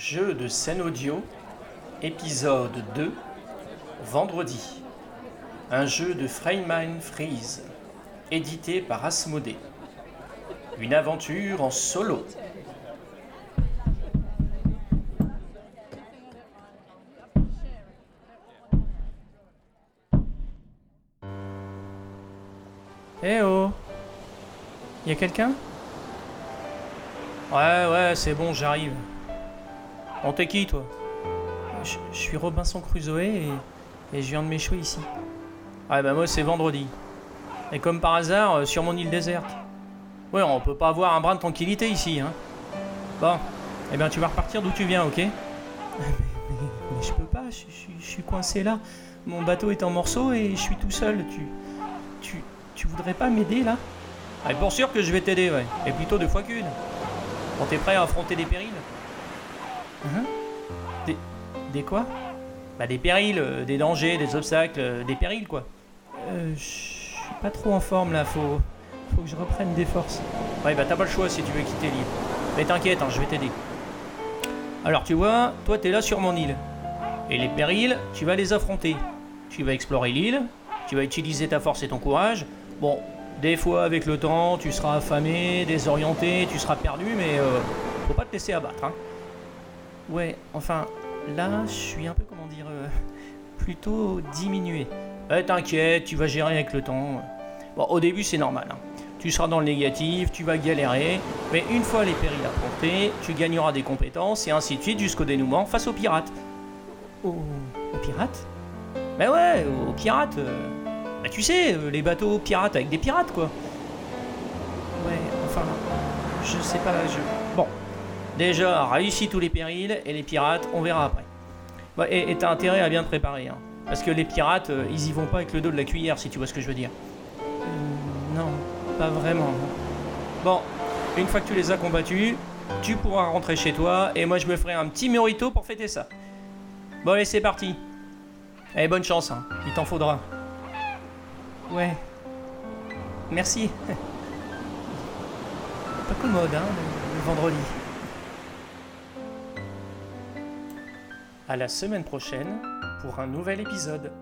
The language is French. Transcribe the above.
Jeu de scène audio, épisode 2, vendredi. Un jeu de Freimine Freeze, édité par Asmodée. Une aventure en solo. Eh oh Y a quelqu'un? Ouais, ouais, c'est bon, j'arrive. On t'es qui, toi? Je, je suis Robinson Crusoe et, et je viens de m'échouer ici. Ouais, bah moi, c'est vendredi. Et comme par hasard, euh, sur mon île déserte. Ouais, on peut pas avoir un brin de tranquillité ici, hein. Bon, eh bien, tu vas repartir d'où tu viens, ok? Mais, mais- mais je peux pas, je, je- je suis coincé là. Mon bateau est en morceaux et je suis tout seul. Tu, tu, tu voudrais pas m'aider là? Ah, Pour sûr que je vais t'aider, ouais. Et plutôt deux fois qu'une. Bon, t'es prêt à affronter des périls? Des, des quoi? Bah des périls, euh, des dangers, des obstacles, euh, des périls quoi. Euh, je suis pas trop en forme là, faut, faut que je reprenne des forces. Ouais, bah t'as pas le choix si tu veux quitter l'île. Mais t'inquiète, hein, je vais t'aider. Alors tu vois, toi t'es là sur mon île. Et les périls, tu vas les affronter. Tu vas explorer l'île, tu vas utiliser ta force et ton courage. Bon, des fois avec le temps, tu seras affamé, désorienté, tu seras perdu, mais euh, faut pas te laisser abattre. Hein. Ouais, enfin, là, je suis un peu, comment dire, euh, plutôt diminué. Eh, t'inquiète, tu vas gérer avec le temps. Bon, au début, c'est normal. hein. Tu seras dans le négatif, tu vas galérer, mais une fois les périls affrontés, tu gagneras des compétences et ainsi de suite jusqu'au dénouement face aux pirates. Aux, aux pirates? Ben ouais, aux pirates. euh, bah tu sais, euh, les bateaux pirates avec des pirates quoi. Ouais, enfin, je sais pas, je... Bon, déjà, réussis tous les périls et les pirates, on verra après. Bah, et t'as intérêt à bien te préparer, hein. Parce que les pirates, euh, ils y vont pas avec le dos de la cuillère, si tu vois ce que je veux dire. Euh, non, pas vraiment. Bon, une fois que tu les as combattus, tu pourras rentrer chez toi et moi je me ferai un petit mérito pour fêter ça. Bon allez, c'est parti. Allez, bonne chance, hein. il t'en faudra. Ouais. Merci. Pas commode, hein, le vendredi. À la semaine prochaine pour un nouvel épisode.